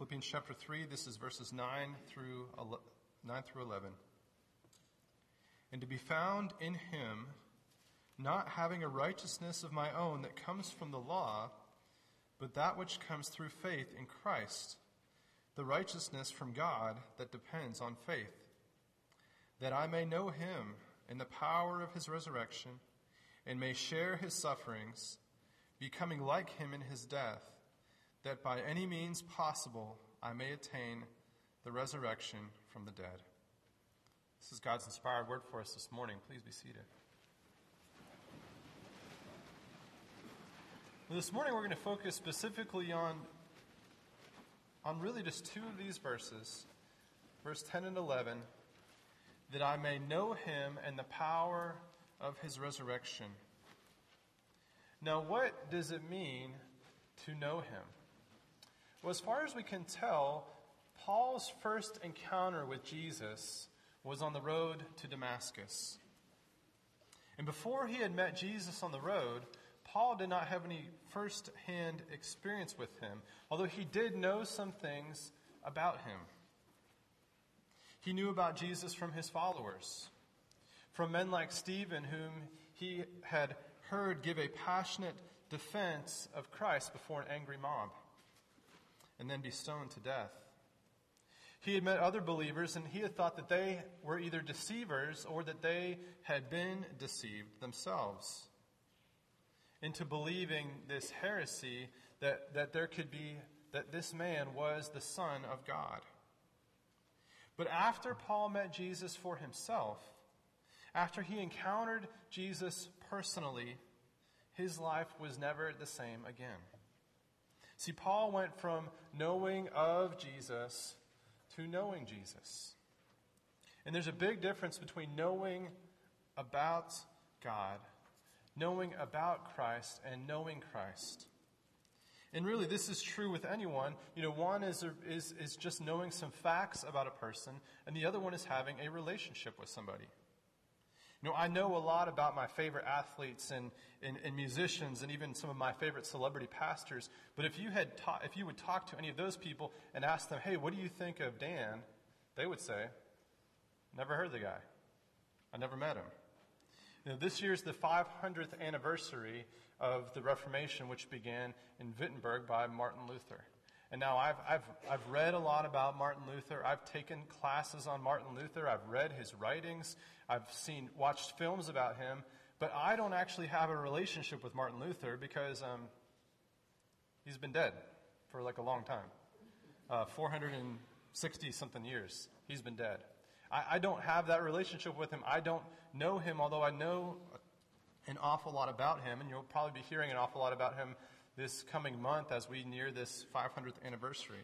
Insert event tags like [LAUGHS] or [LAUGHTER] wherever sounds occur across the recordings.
Philippians chapter 3, this is verses 9 through, 9 through 11. And to be found in him, not having a righteousness of my own that comes from the law, but that which comes through faith in Christ, the righteousness from God that depends on faith, that I may know him in the power of his resurrection, and may share his sufferings, becoming like him in his death that by any means possible I may attain the resurrection from the dead. This is God's inspired word for us this morning. Please be seated. This morning we're going to focus specifically on, on really just two of these verses, verse 10 and 11, that I may know him and the power of his resurrection. Now, what does it mean to know him? Well, as far as we can tell, Paul's first encounter with Jesus was on the road to Damascus. And before he had met Jesus on the road, Paul did not have any first hand experience with him, although he did know some things about him. He knew about Jesus from his followers, from men like Stephen, whom he had heard give a passionate defense of Christ before an angry mob and then be stoned to death. He had met other believers and he had thought that they were either deceivers or that they had been deceived themselves into believing this heresy that, that there could be, that this man was the Son of God. But after Paul met Jesus for himself, after he encountered Jesus personally, his life was never the same again. See, Paul went from knowing of Jesus to knowing Jesus. And there's a big difference between knowing about God, knowing about Christ, and knowing Christ. And really, this is true with anyone. You know, one is, is, is just knowing some facts about a person, and the other one is having a relationship with somebody. You know, I know a lot about my favorite athletes and, and, and, musicians and even some of my favorite celebrity pastors, but if you, had ta- if you would talk to any of those people and ask them, hey, what do you think of Dan? They would say, never heard the guy. I never met him. You know, this year is the 500th anniversary of the Reformation, which began in Wittenberg by Martin Luther. And now I've, I've, I've read a lot about Martin Luther. I've taken classes on Martin Luther. I've read his writings. I've seen, watched films about him. But I don't actually have a relationship with Martin Luther because um, he's been dead for like a long time. Uh, 460 something years. He's been dead. I, I don't have that relationship with him. I don't know him, although I know an awful lot about him, and you'll probably be hearing an awful lot about him this coming month as we near this 500th anniversary.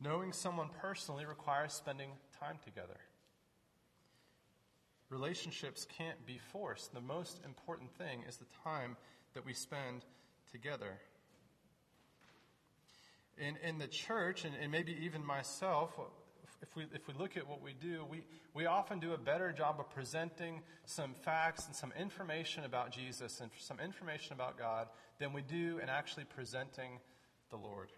Knowing someone personally requires spending time together. Relationships can't be forced. The most important thing is the time that we spend together. In, in the church, and, and maybe even myself, if we, if we look at what we do, we, we often do a better job of presenting some facts and some information about Jesus and some information about God than we do in actually presenting the Lord.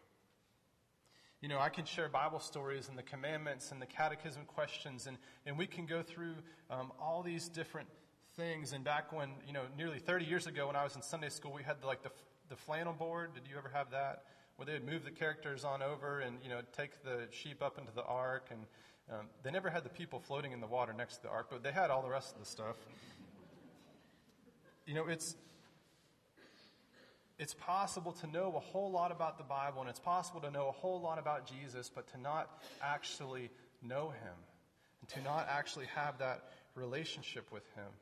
You know, I can share Bible stories and the commandments and the catechism questions, and, and we can go through um, all these different things. And back when, you know, nearly 30 years ago when I was in Sunday school, we had the, like the, the flannel board. Did you ever have that? Where they would move the characters on over and you know take the sheep up into the ark, and um, they never had the people floating in the water next to the ark, but they had all the rest of the stuff. You know, it's it's possible to know a whole lot about the Bible, and it's possible to know a whole lot about Jesus, but to not actually know Him, and to not actually have that relationship with Him.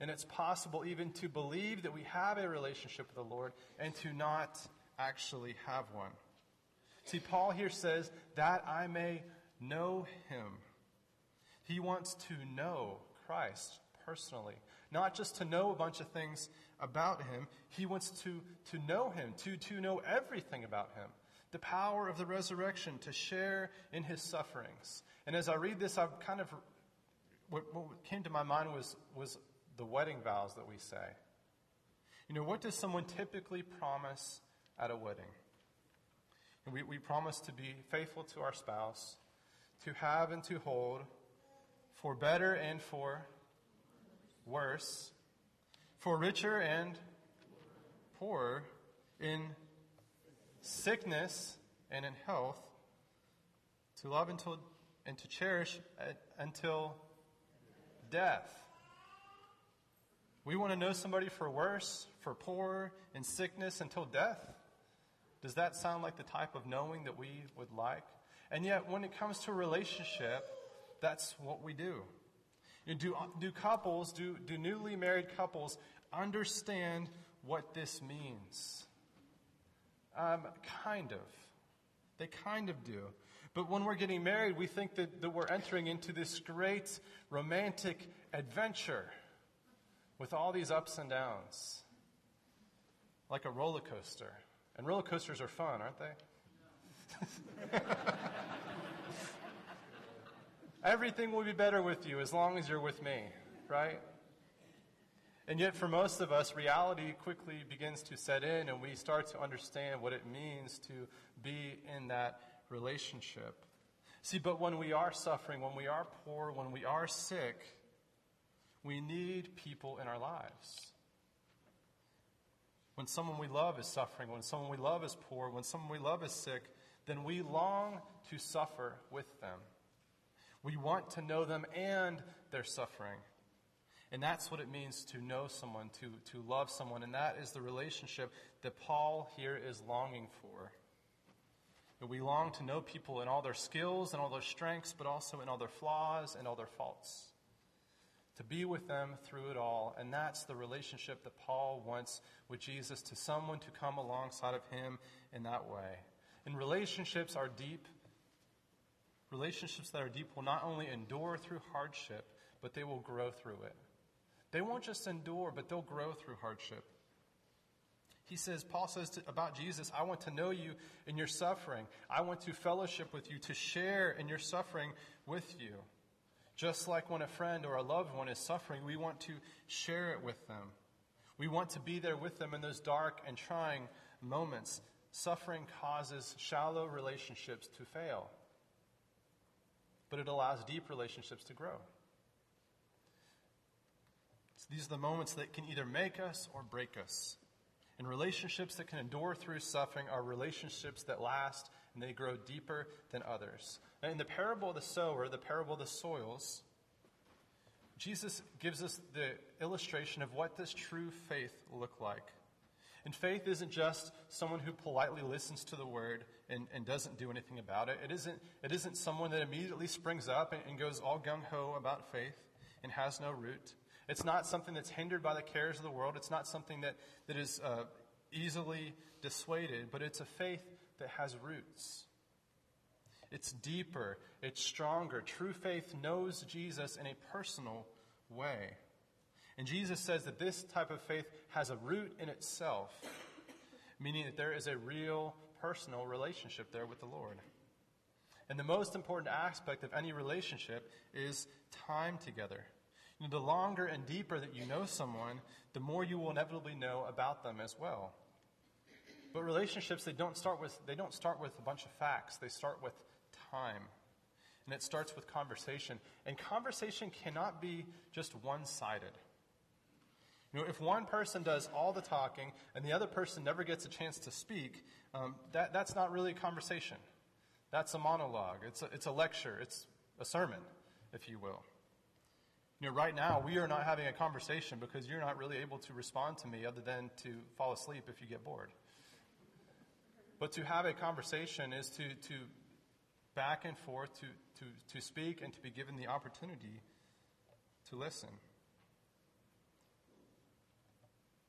And it's possible even to believe that we have a relationship with the Lord and to not actually have one. See, Paul here says, that I may know him. He wants to know Christ personally, not just to know a bunch of things about him. He wants to, to know him, to, to know everything about him. The power of the resurrection, to share in his sufferings. And as I read this, I've kind of, what, what came to my mind was, was the wedding vows that we say. You know, what does someone typically promise at a wedding. And we, we promise to be faithful to our spouse, to have and to hold, for better and for worse, for richer and poorer, in sickness and in health, to love until and to cherish uh, until death. We want to know somebody for worse, for poor, in sickness until death. Does that sound like the type of knowing that we would like? And yet, when it comes to relationship, that's what we do. You know, do, do couples, do, do newly married couples understand what this means? Um, kind of. They kind of do. But when we're getting married, we think that, that we're entering into this great romantic adventure with all these ups and downs, like a roller coaster. And roller coasters are fun, aren't they? [LAUGHS] Everything will be better with you as long as you're with me, right? And yet, for most of us, reality quickly begins to set in, and we start to understand what it means to be in that relationship. See, but when we are suffering, when we are poor, when we are sick, we need people in our lives. When someone we love is suffering, when someone we love is poor, when someone we love is sick, then we long to suffer with them. We want to know them and their suffering. And that's what it means to know someone, to, to love someone. And that is the relationship that Paul here is longing for. And we long to know people in all their skills and all their strengths, but also in all their flaws and all their faults to be with them through it all. And that's the relationship that Paul wants with Jesus to someone to come alongside of him in that way. And relationships are deep. Relationships that are deep will not only endure through hardship, but they will grow through it. They won't just endure, but they'll grow through hardship. He says, Paul says to, about Jesus, I want to know you in your suffering. I want to fellowship with you, to share in your suffering with you. Just like when a friend or a loved one is suffering, we want to share it with them. We want to be there with them in those dark and trying moments. Suffering causes shallow relationships to fail, but it allows deep relationships to grow. So these are the moments that can either make us or break us. And relationships that can endure through suffering are relationships that last and they grow deeper than others. In the parable of the sower, the parable of the soils, Jesus gives us the illustration of what does true faith look like. And faith isn't just someone who politely listens to the word and, and doesn't do anything about it. It isn't, it isn't someone that immediately springs up and, and goes all gung ho about faith and has no root. It's not something that's hindered by the cares of the world. It's not something that, that is uh, easily dissuaded, but it's a faith that has roots. It's deeper, it's stronger. True faith knows Jesus in a personal way. And Jesus says that this type of faith has a root in itself, meaning that there is a real personal relationship there with the Lord. And the most important aspect of any relationship is time together. You know, the longer and deeper that you know someone, the more you will inevitably know about them as well. But relationships, they don't start with, they don't start with a bunch of facts. They start with time. And it starts with conversation. And conversation cannot be just one sided. You know, if one person does all the talking and the other person never gets a chance to speak, um, that, that's not really a conversation. That's a monologue. It's a, it's a lecture. It's a sermon, if you will. You know, right now, we are not having a conversation because you're not really able to respond to me other than to fall asleep if you get bored. But to have a conversation is to, to back and forth, to, to, to speak, and to be given the opportunity to listen.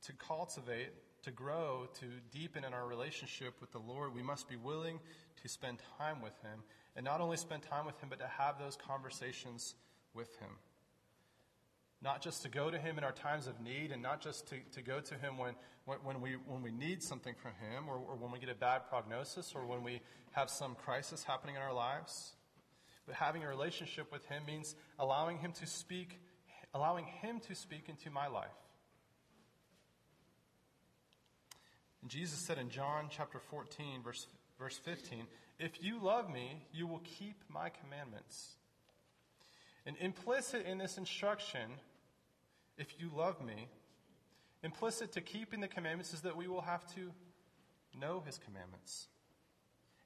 To cultivate, to grow, to deepen in our relationship with the Lord, we must be willing to spend time with Him. And not only spend time with Him, but to have those conversations with Him not just to go to him in our times of need and not just to, to go to him when, when, we, when we need something from him or, or when we get a bad prognosis or when we have some crisis happening in our lives. But having a relationship with him means allowing him to speak, allowing him to speak into my life. And Jesus said in John chapter 14, verse, verse 15, If you love me, you will keep my commandments. And implicit in this instruction, if you love me, implicit to keeping the commandments is that we will have to know his commandments.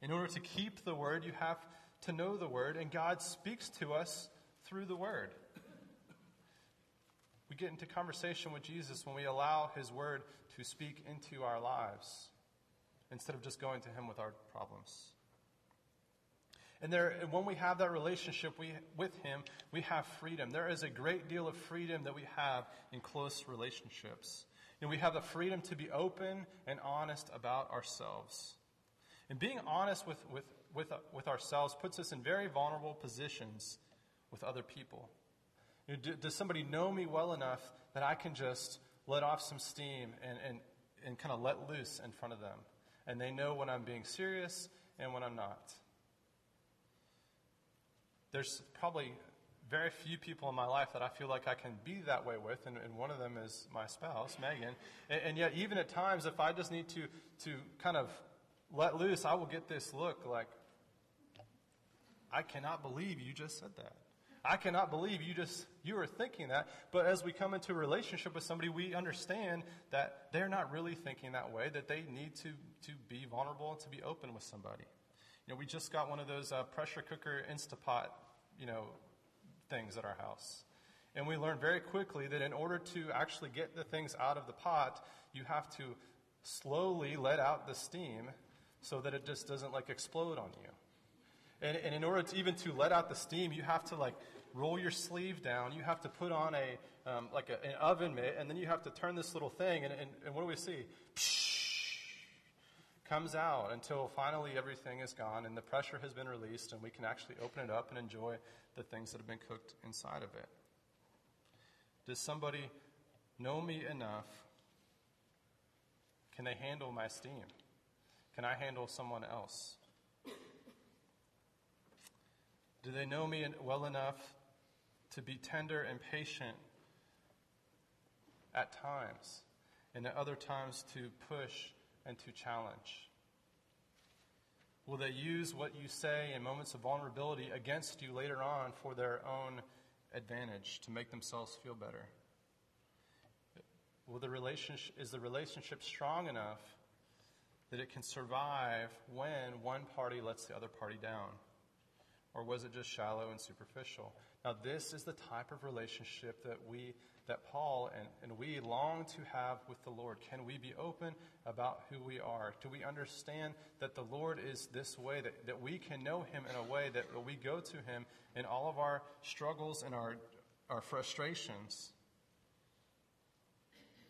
In order to keep the word, you have to know the word, and God speaks to us through the word. We get into conversation with Jesus when we allow his word to speak into our lives instead of just going to him with our problems. And there, when we have that relationship we, with Him, we have freedom. There is a great deal of freedom that we have in close relationships. And we have the freedom to be open and honest about ourselves. And being honest with, with, with, with ourselves puts us in very vulnerable positions with other people. You know, do, does somebody know me well enough that I can just let off some steam and, and, and kind of let loose in front of them? And they know when I'm being serious and when I'm not. There's probably very few people in my life that I feel like I can be that way with, and, and one of them is my spouse, Megan. And, and, yet, even at times, if I just need to, to kind of let loose, I will get this look like, I cannot believe you just said that. I cannot believe you just you are thinking that. But as we come into a relationship with somebody, we understand that they're not really thinking that way. That they need to to be vulnerable and to be open with somebody. You know, we just got one of those uh, pressure cooker Instapot, you know, things at our house. And we learned very quickly that in order to actually get the things out of the pot, you have to slowly let out the steam so that it just doesn't like explode on you. And, and in order to even to let out the steam, you have to like roll your sleeve down. You have to put on a um, like a, an oven mitt, and then you have to turn this little thing. And, and, and what do we see? Psh, comes out until finally everything is gone and the pressure has been released, and we can actually open it up and enjoy the things that have been cooked inside of it. Does somebody know me enough? Can they handle my steam? Can I handle someone else? Do they know me well enough to be tender and patient at times, and at other times to push and to challenge? Will they use what you say in moments of vulnerability against you later on for their own advantage to make themselves feel better? Will the relationship, is the relationship strong enough that it can survive when one party lets the other party down? Or was it just shallow and superficial? Now, this is the type of relationship that we, that Paul and, and we long to have with the Lord. Can we be open about who we are? Do we understand that the Lord is this way, that, that we can know Him in a way that we go to Him in all of our struggles and our, our frustrations?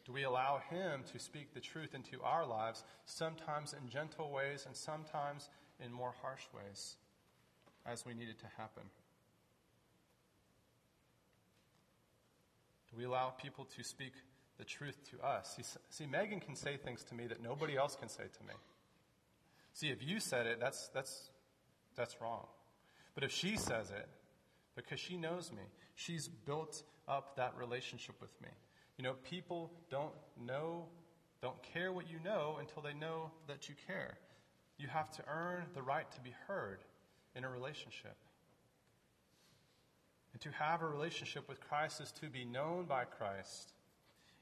Do we allow Him to speak the truth into our lives, sometimes in gentle ways and sometimes in more harsh ways, as we need it to happen? Do we allow people to speak the truth to us? See, Megan can say things to me that nobody else can say to me. See, if you said it, that's, that's, that's wrong. But if she says it, because she knows me, she's built up that relationship with me. You know, people don't know, don't care what you know until they know that you care. You have to earn the right to be heard in a relationship. And to have a relationship with Christ is to be known by Christ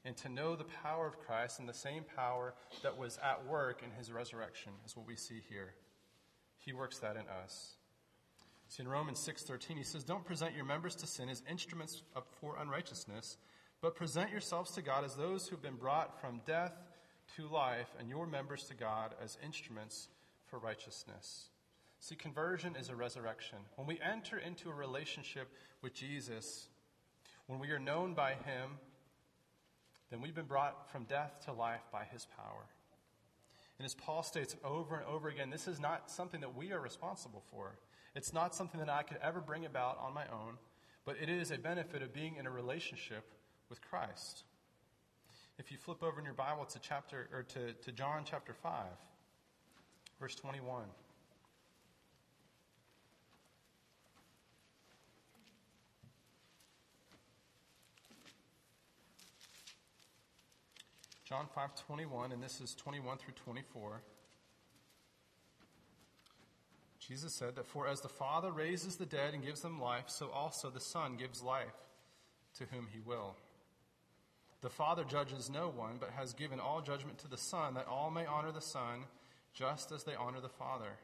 and to know the power of Christ and the same power that was at work in his resurrection is what we see here. He works that in us. See in Romans 6:13 he says, "Don't present your members to sin as instruments for unrighteousness, but present yourselves to God as those who've been brought from death to life, and your members to God as instruments for righteousness." See, conversion is a resurrection. When we enter into a relationship with Jesus, when we are known by Him, then we've been brought from death to life by His power. And as Paul states over and over again, this is not something that we are responsible for. It's not something that I could ever bring about on my own, but it is a benefit of being in a relationship with Christ. If you flip over in your Bible to chapter or to, to John chapter 5, verse 21. John 5:21 and this is 21 through 24. Jesus said that for as the Father raises the dead and gives them life, so also the Son gives life to whom he will. The Father judges no one, but has given all judgment to the Son, that all may honor the Son just as they honor the Father.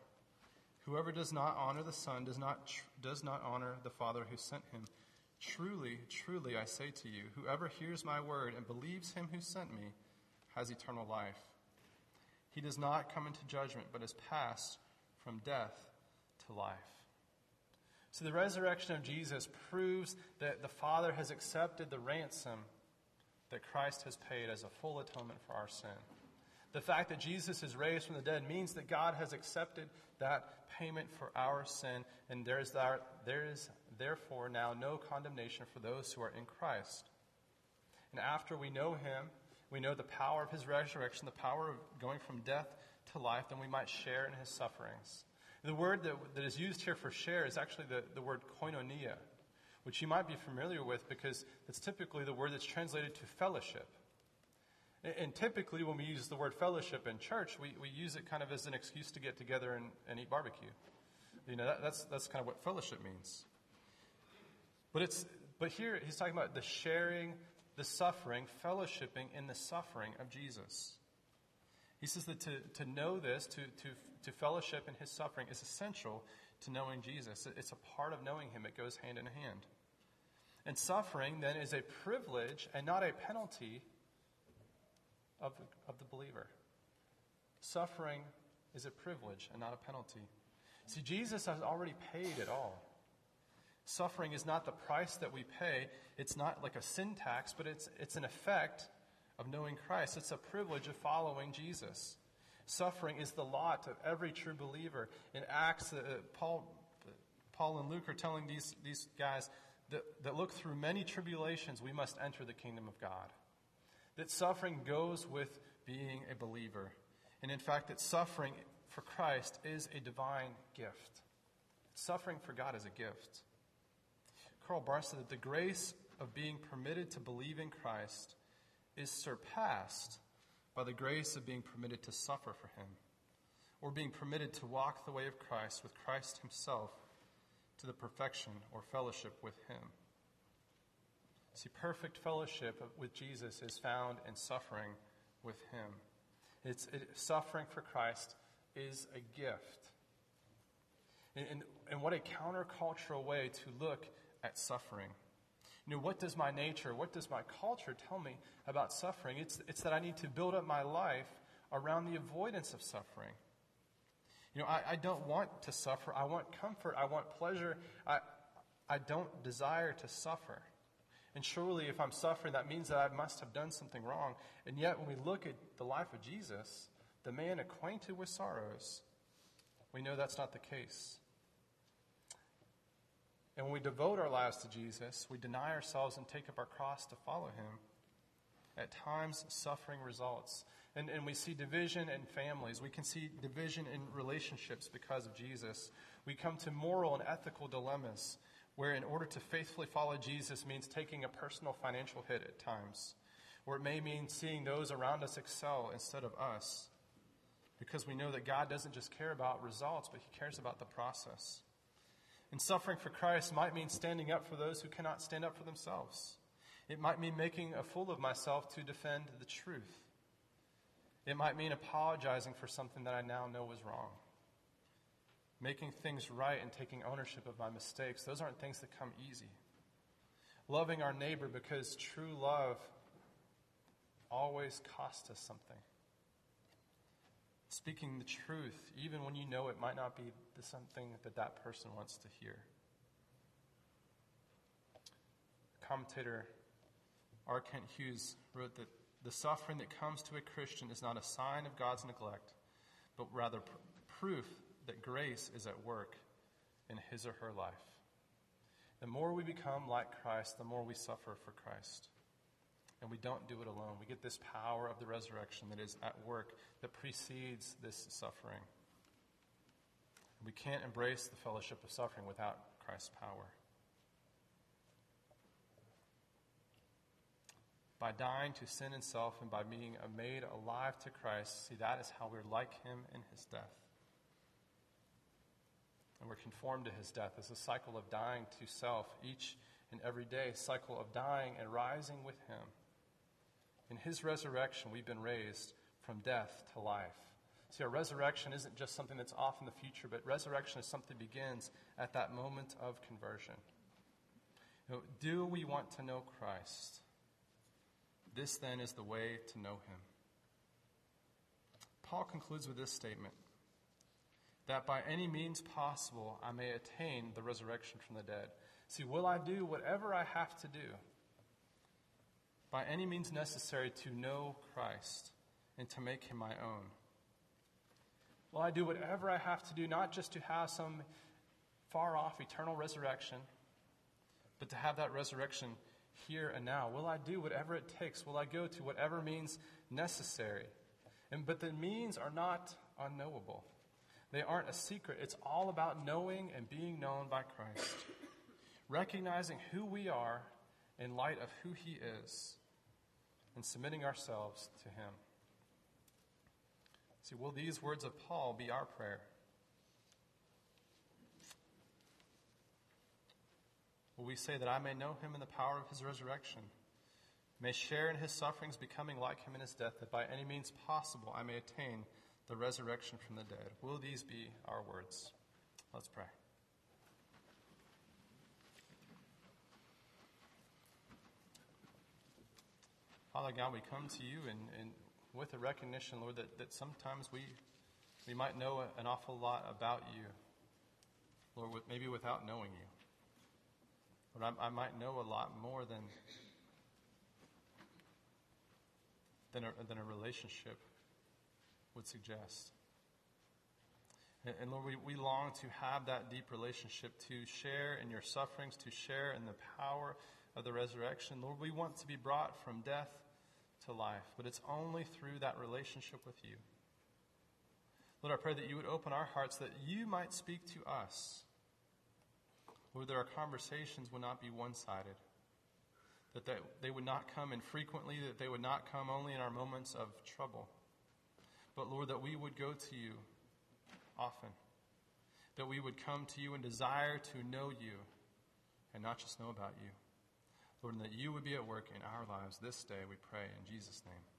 Whoever does not honor the Son does not, tr- does not honor the Father who sent him. Truly, truly, I say to you, whoever hears my word and believes him who sent me has eternal life. He does not come into judgment, but is passed from death to life. So the resurrection of Jesus proves that the Father has accepted the ransom that Christ has paid as a full atonement for our sin. The fact that Jesus is raised from the dead means that God has accepted that payment for our sin, and there is, that, there is therefore now no condemnation for those who are in Christ. And after we know him, we know the power of his resurrection, the power of going from death to life, then we might share in his sufferings. The word that, that is used here for share is actually the, the word koinonia, which you might be familiar with because it's typically the word that's translated to fellowship. And typically, when we use the word fellowship in church, we, we use it kind of as an excuse to get together and, and eat barbecue. You know, that, that's, that's kind of what fellowship means. But, it's, but here, he's talking about the sharing, the suffering, fellowshipping in the suffering of Jesus. He says that to, to know this, to, to, to fellowship in his suffering, is essential to knowing Jesus. It's a part of knowing him, it goes hand in hand. And suffering, then, is a privilege and not a penalty of of the believer. Suffering is a privilege and not a penalty. See, Jesus has already paid it all. Suffering is not the price that we pay. It's not like a sin tax, but it's, it's an effect of knowing Christ. It's a privilege of following Jesus. Suffering is the lot of every true believer. In Acts, uh, Paul, Paul and Luke are telling these, these guys that, that look through many tribulations, we must enter the kingdom of God. That suffering goes with being a believer. And in fact, that suffering for Christ is a divine gift. Suffering for God is a gift. Karl Barth said that the grace of being permitted to believe in Christ is surpassed by the grace of being permitted to suffer for him, or being permitted to walk the way of Christ with Christ himself to the perfection or fellowship with him. See, perfect fellowship with Jesus is found in suffering with him. It's, it, suffering for Christ is a gift. And, and, and what a countercultural way to look at suffering. You know, what does my nature, what does my culture tell me about suffering? It's, it's that I need to build up my life around the avoidance of suffering. You know, I, I don't want to suffer. I want comfort. I want pleasure. I, I don't desire to suffer. And surely, if I'm suffering, that means that I must have done something wrong. And yet, when we look at the life of Jesus, the man acquainted with sorrows, we know that's not the case. And when we devote our lives to Jesus, we deny ourselves and take up our cross to follow him. At times, suffering results. And, and we see division in families. We can see division in relationships because of Jesus. We come to moral and ethical dilemmas where, in order to faithfully follow Jesus, means taking a personal financial hit at times. Or it may mean seeing those around us excel instead of us. Because we know that God doesn't just care about results, but He cares about the process. And suffering for Christ might mean standing up for those who cannot stand up for themselves. It might mean making a fool of myself to defend the truth. It might mean apologizing for something that I now know was wrong. Making things right and taking ownership of my mistakes, those aren't things that come easy. Loving our neighbor because true love always costs us something. Speaking the truth, even when you know it might not be the something that that person wants to hear. Commentator R. Kent Hughes wrote that the suffering that comes to a Christian is not a sign of God's neglect, but rather pr- proof that grace is at work in his or her life. The more we become like Christ, the more we suffer for Christ. And we don't do it alone. We get this power of the resurrection that is at work that precedes this suffering. We can't embrace the fellowship of suffering without Christ's power. by dying to sin and self and by being made alive to Christ. See, that is how we're like him in his death. And we're conformed to his death as a cycle of dying to self each and every day, cycle of dying and rising with him. In his resurrection, we've been raised from death to life. See, our resurrection isn't just something that's off in the future, but resurrection is something that begins at that moment of conversion. You know, do we want to know Christ? This then is the way to know him. Paul concludes with this statement that by any means possible I may attain the resurrection from the dead. See, will I do whatever I have to do by any means necessary to know Christ and to make him my own? Will I do whatever I have to do, not just to have some far off eternal resurrection, but to have that resurrection here and now? Will I do whatever it takes? Will I go to whatever means necessary? And, but the means are not unknowable. They aren't a secret. It's all about knowing and being known by Christ, recognizing who we are in light of who He is, and submitting ourselves to Him. See, will these words of Paul be our prayer? Will we say that I may know him in the power of his resurrection, may share in his sufferings, becoming like him in his death, that by any means possible I may attain the resurrection from the dead? Will these be our words? Let's pray. Father God, we come to you and, and with a recognition, Lord, that, that sometimes we, we might know an awful lot about you, Lord, with, maybe without knowing you. But I, I might know a lot more than, than, a, than a relationship would suggest. And, and Lord, we, we long to have that deep relationship, to share in your sufferings, to share in the power of the resurrection. Lord, we want to be brought from death to life, but it's only through that relationship with you. Lord, I pray that you would open our hearts that you might speak to us. Lord, that our conversations would not be one sided, that they, they would not come infrequently, that they would not come only in our moments of trouble, but Lord, that we would go to you often, that we would come to you and desire to know you and not just know about you. Lord, and that you would be at work in our lives this day, we pray in Jesus' name.